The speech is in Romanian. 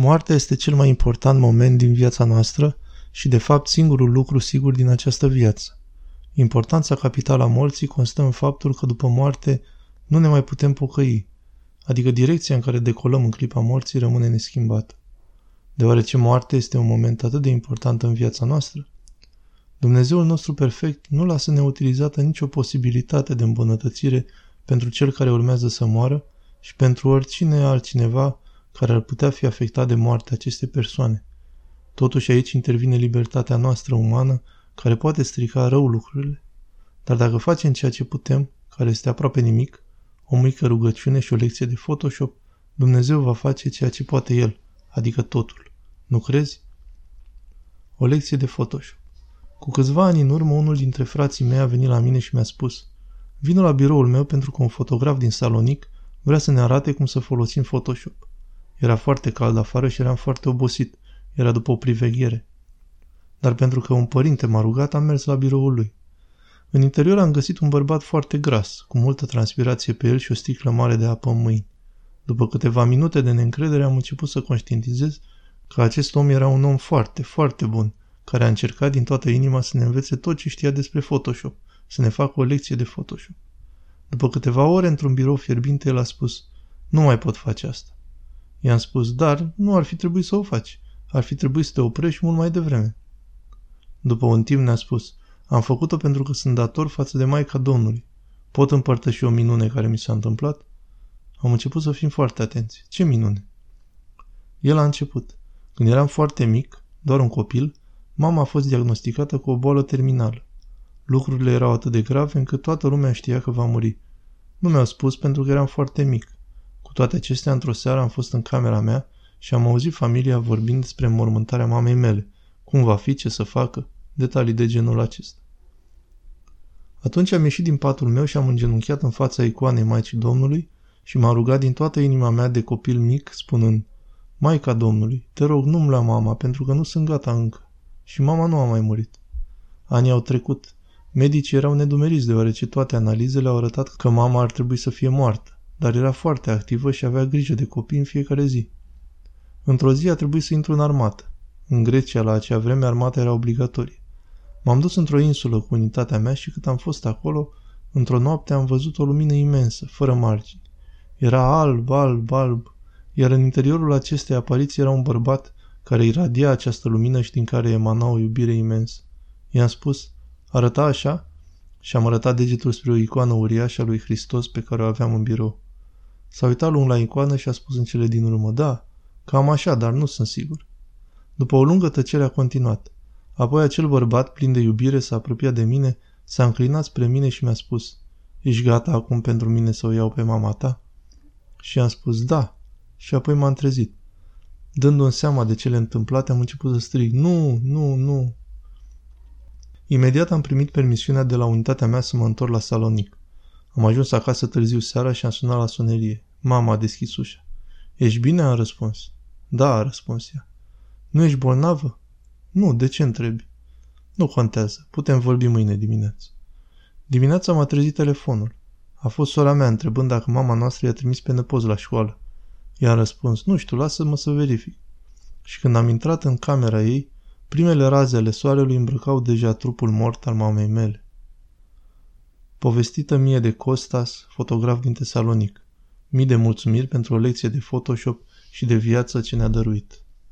Moartea este cel mai important moment din viața noastră și, de fapt, singurul lucru sigur din această viață. Importanța capitală a morții constă în faptul că după moarte nu ne mai putem pocăi, adică direcția în care decolăm în clipa morții rămâne neschimbată. Deoarece moartea este un moment atât de important în viața noastră, Dumnezeul nostru perfect nu lasă neutilizată nicio posibilitate de îmbunătățire pentru cel care urmează să moară și pentru oricine altcineva care ar putea fi afectat de moartea acestei persoane. Totuși aici intervine libertatea noastră umană care poate strica rău lucrurile. Dar dacă facem ceea ce putem, care este aproape nimic, o mică rugăciune și o lecție de Photoshop, Dumnezeu va face ceea ce poate El, adică totul. Nu crezi? O lecție de Photoshop. Cu câțiva ani în urmă, unul dintre frații mei a venit la mine și mi-a spus Vino la biroul meu pentru că un fotograf din Salonic vrea să ne arate cum să folosim Photoshop. Era foarte cald afară și eram foarte obosit. Era după o priveghere. Dar pentru că un părinte m-a rugat, am mers la biroul lui. În interior am găsit un bărbat foarte gras, cu multă transpirație pe el și o sticlă mare de apă în mâini. După câteva minute de neîncredere am început să conștientizez că acest om era un om foarte, foarte bun, care a încercat din toată inima să ne învețe tot ce știa despre Photoshop, să ne facă o lecție de Photoshop. După câteva ore, într-un birou fierbinte, el a spus, nu mai pot face asta. I-am spus, dar nu ar fi trebuit să o faci. Ar fi trebuit să te oprești mult mai devreme. După un timp ne-a spus, am făcut-o pentru că sunt dator față de Maica Domnului. Pot împărtăși o minune care mi s-a întâmplat? Am început să fim foarte atenți. Ce minune? El a început. Când eram foarte mic, doar un copil, mama a fost diagnosticată cu o boală terminală. Lucrurile erau atât de grave încât toată lumea știa că va muri. Nu mi-au spus pentru că eram foarte mic. Cu toate acestea, într-o seară am fost în camera mea și am auzit familia vorbind despre mormântarea mamei mele, cum va fi, ce să facă, detalii de genul acesta. Atunci am ieșit din patul meu și am îngenunchiat în fața icoanei Maicii Domnului și m-a rugat din toată inima mea de copil mic, spunând, Maica Domnului, te rog, nu-mi lua mama, pentru că nu sunt gata încă. Și mama nu a mai murit. Anii au trecut. Medicii erau nedumeriți deoarece toate analizele au arătat că mama ar trebui să fie moartă, dar era foarte activă și avea grijă de copii în fiecare zi. Într-o zi a trebuit să intru în armată. În Grecia, la acea vreme, armata era obligatorie. M-am dus într-o insulă cu unitatea mea și cât am fost acolo, într-o noapte am văzut o lumină imensă, fără margini. Era alb, alb, alb, iar în interiorul acestei apariții era un bărbat care iradia această lumină și din care emana o iubire imensă. I-am spus, arăta așa? Și am arătat degetul spre o icoană uriașă a lui Hristos pe care o aveam în birou. S-a uitat lung la icoană și a spus în cele din urmă, da, cam așa, dar nu sunt sigur. După o lungă tăcere a continuat. Apoi acel bărbat, plin de iubire, s-a apropiat de mine, s-a înclinat spre mine și mi-a spus, Ești gata acum pentru mine să o iau pe mama ta? Și am spus, da. Și apoi m-am trezit. Dându-mi seama de cele întâmplate, am început să strig, nu, nu, nu. Imediat am primit permisiunea de la unitatea mea să mă întorc la Salonic. Am ajuns acasă târziu seara și am sunat la sonerie. Mama a deschis ușa. Ești bine? Am răspuns. Da, a răspuns ea. Nu ești bolnavă? Nu, de ce întrebi? Nu contează, putem vorbi mâine dimineață. Dimineața m-a trezit telefonul. A fost sora mea întrebând dacă mama noastră i-a trimis pe nepoz la școală. I-a răspuns, nu știu, lasă-mă să verific. Și când am intrat în camera ei, primele raze ale soarelui îmbrăcau deja trupul mort al mamei mele. Povestită mie de Costas, fotograf din Tesalonic. Mii de mulțumiri pentru o lecție de Photoshop și de viață ce ne-a dăruit.